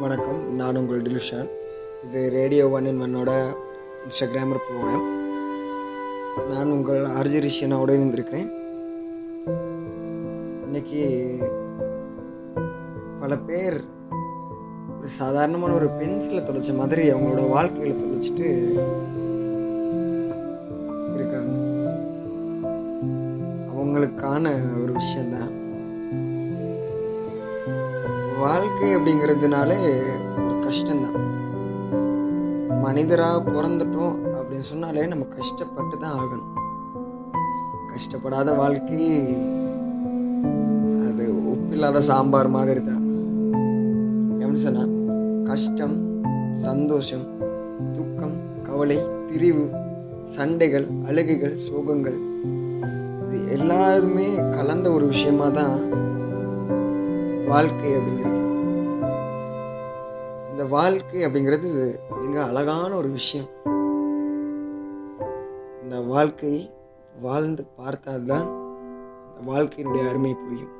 வணக்கம். நான் உங்கள் டிலுஷான். இது ரேடியோ ஒன் இன் ஒன்னோட இன்ஸ்டாகிராமர் ப்ரோக்ராம் நான் உங்கள் ஆர்ஜி ரிஷியனோட இருந்திருக்கிறேன் இன்னைக்கு பல பேர் ஒரு சாதாரணமான ஒரு பென்சிலை தொலைச்ச மாதிரி அவங்களோட வாழ்க்கையில் தொலைச்சிட்டு இருக்காங்க. அவங்களுக்கான ஒரு விஷயந்தான் வாழ்க்கை அப்படிங்கிறதுனாலே ஒரு கஷ்டம்தான். மனிதராக பிறந்துட்டோம் அப்படின்னு சொன்னாலே நம்ம கஷ்டப்பட்டு தான் ஆகணும். கஷ்டப்படாத வாழ்க்கை அது உப்பில்லாத சாம்பார் மாதிரி தான். எப்படி சொன்னால் கஷ்டம் சந்தோஷம் துக்கம் கவலை பிரிவு சண்டைகள் அழுகைகள் சோகங்கள் இது எல்லாருமே கலந்த ஒரு விஷயமா தான் வாழ்க்கை அப்படிங்கிறது. இந்த வாழ்க்கை அப்படிங்கிறது மிக அழகான ஒரு விஷயம். இந்த வாழ்க்கை வாழ்ந்து பார்த்தால்தான் இந்த வாழ்க்கையினுடைய அருமை புரியும்.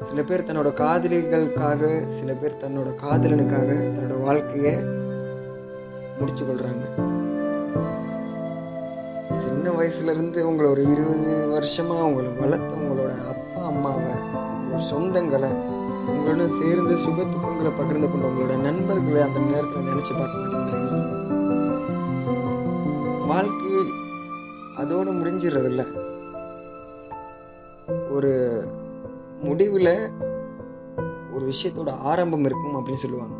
சில பேர் தன்னோட காதலிகளுக்காக சில பேர் தன்னோட காதலனுக்காக தன்னோட வாழ்க்கையை முடிச்சு கொள்றாங்க சின்ன வயசுல இருந்து உங்களை ஒரு இருபது வருஷமா உங்களை வளர்த்த உங்களோட அப்பா அம்மாவை சொந்தங்களை உங்களுடன் சேர்ந்து சுக துக்கங்களை பகிர்ந்து கொண்ட உங்களோட நண்பர்களை அந்த நேரத்தில் நினைச்சு பார்க்க மாட்டேங்கிறீங்க வாழ்க்கை அதோடு முடிஞ்சிடறதில்ல. ஒரு முடிவில் ஒரு விஷயத்தோட ஆரம்பம் இருக்கும் அப்படின்னு சொல்லுவாங்க.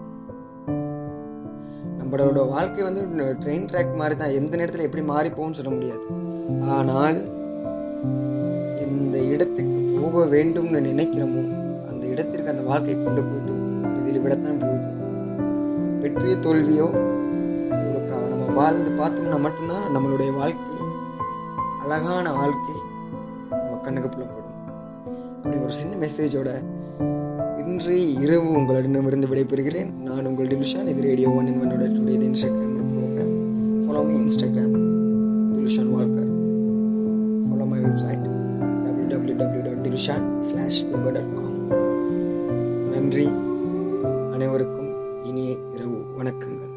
நம்மளோட வாழ்க்கை வந்து ட்ரெயின் ட்ராக் மாதிரி தான் எந்த நேரத்தில் எப்படி மாறி சொல்ல முடியாது. ஆனால் இந்த இடத்துக்கு போக வேண்டும்னு நினைக்கிறோமோ அந்த இடத்திற்கு அந்த வாழ்க்கையை கொண்டு போயிட்டு இதில் விடத்தான் போகுது. வெற்றியோ தோல்வியோ நம்ம வாழ்ந்து பார்த்தோம்னா மட்டும்தான் நம்மளுடைய வாழ்க்கை அழகான வாழ்க்கை நம்ம கண்ணுக்கு புலப்படும் அப்படி ஒரு சின்ன மெசேஜோட இன்று இரவு உங்களிடமிருந்து விடைபெறுகிறேன். நான் உங்கள் டிலுஷான் இது ரேடியோ ஒன் இன் ஒன்னோட today Instagram program follow me Instagram Dilushan Walker. Follow my website W W W dot Dilushan slash dot com நன்றி. அனைவருக்கும் இனிய இரவு வணக்கங்கள்.